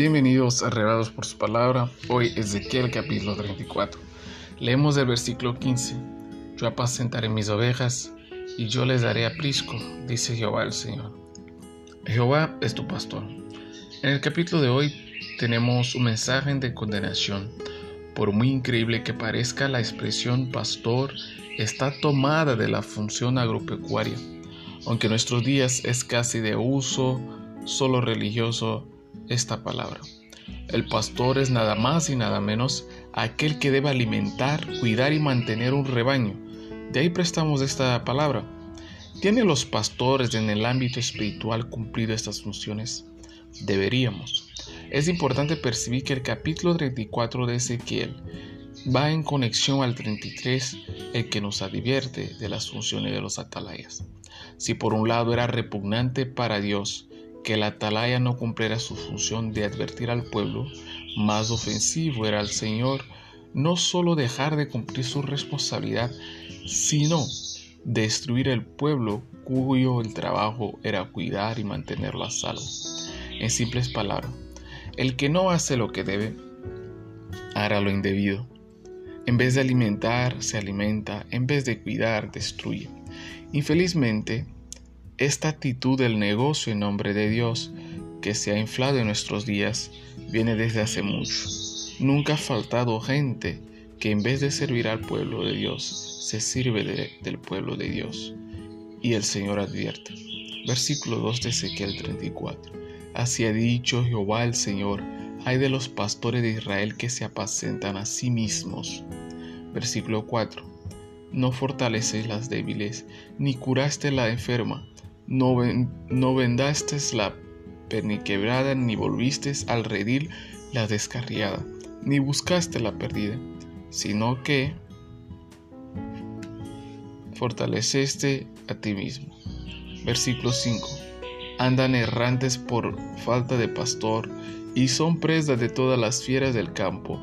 Bienvenidos a Revelados por su palabra. Hoy Ezequiel capítulo 34. Leemos el versículo 15. Yo apacentaré mis ovejas y yo les daré aprisco, dice Jehová el Señor. Jehová es tu pastor. En el capítulo de hoy tenemos un mensaje de condenación. Por muy increíble que parezca, la expresión pastor está tomada de la función agropecuaria, aunque en nuestros días es casi de uso solo religioso esta palabra. El pastor es nada más y nada menos aquel que debe alimentar, cuidar y mantener un rebaño. De ahí prestamos esta palabra. ¿Tienen los pastores en el ámbito espiritual cumplido estas funciones? Deberíamos. Es importante percibir que el capítulo 34 de Ezequiel va en conexión al 33, el que nos advierte de las funciones de los atalayas. Si por un lado era repugnante para Dios que la atalaya no cumpliera su función de advertir al pueblo, más ofensivo era al Señor no solo dejar de cumplir su responsabilidad, sino destruir el pueblo cuyo el trabajo era cuidar y mantenerlo a salvo. En simples palabras, el que no hace lo que debe, hará lo indebido. En vez de alimentar, se alimenta, en vez de cuidar, destruye. Infelizmente, esta actitud del negocio en nombre de Dios que se ha inflado en nuestros días viene desde hace mucho. Nunca ha faltado gente que en vez de servir al pueblo de Dios, se sirve del pueblo de Dios. Y el Señor advierte. Versículo 2 de Ezequiel 34. Así ha dicho Jehová el Señor, hay de los pastores de Israel que se apacentan a sí mismos. Versículo 4. No fortaleces las débiles, ni curaste la enferma, no, vendaste la perniquebrada, ni volviste al redil la descarriada, ni buscaste la perdida, sino que fortaleceste a ti mismo. Versículo 5. Andan errantes por falta de pastor y son presa de todas las fieras del campo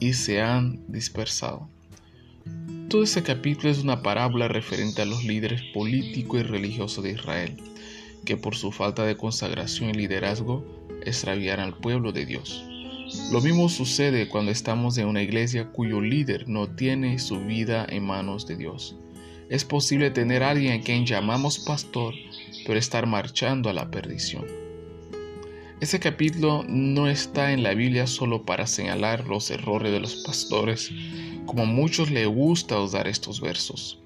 y se han dispersado. Todo este capítulo es una parábola referente a los líderes político y religioso de Israel, que por su falta de consagración y liderazgo extraviaron al pueblo de Dios. Lo mismo sucede cuando estamos en una iglesia cuyo líder no tiene su vida en manos de Dios. Es posible tener a alguien a quien llamamos pastor, pero estar marchando a la perdición. Este capítulo no está en la Biblia solo para señalar los errores de los pastores, como a muchos le gusta usar estos versos.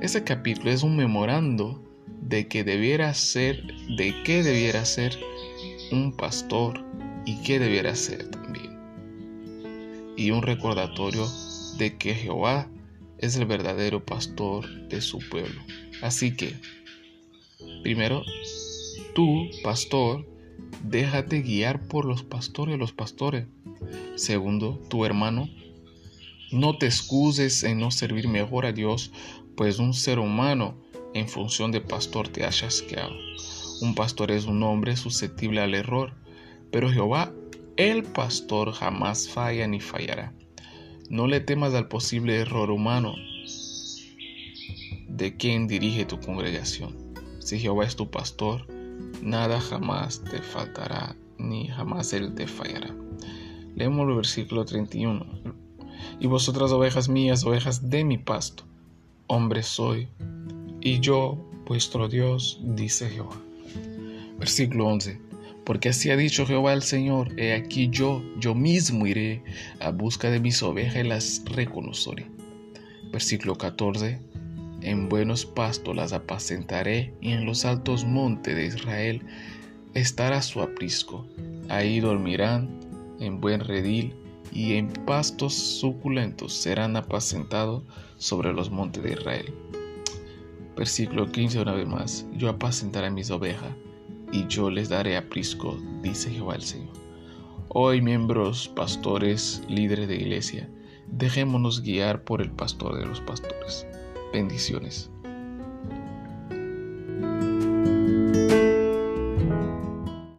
Este capítulo es un memorando de que debiera ser, de qué debiera ser un pastor y qué debiera ser también. Y un recordatorio de que Jehová es el verdadero pastor de su pueblo. Así que, primero, tú, pastor, déjate guiar por los pastores los pastores. Segundo, tu hermano, no te excuses en no servir mejor a Dios, pues un ser humano en función de pastor te ha chasqueado. Un pastor es un hombre susceptible al error, pero Jehová, el pastor, jamás falla ni fallará. No le temas al posible error humano de quien dirige tu congregación. Si Jehová es tu pastor, nada jamás te faltará, ni jamás Él te fallará. Leemos el versículo 31 y vosotras ovejas mías, ovejas de mi pasto. Hombre soy, y yo, vuestro Dios, dice Jehová. Versículo 11. Porque así ha dicho Jehová el Señor, he aquí yo, yo mismo iré a busca de mis ovejas y las reconoceré. Versículo 14. En buenos pastos las apacentaré y en los altos montes de Israel estará su aprisco. Ahí dormirán en buen redil y en pastos suculentos serán apacentados sobre los montes de Israel. Versículo 15 una vez más, yo apacentaré mis ovejas y yo les daré aprisco, dice Jehová el Señor. Hoy miembros, pastores, líderes de iglesia, dejémonos guiar por el pastor de los pastores. Bendiciones.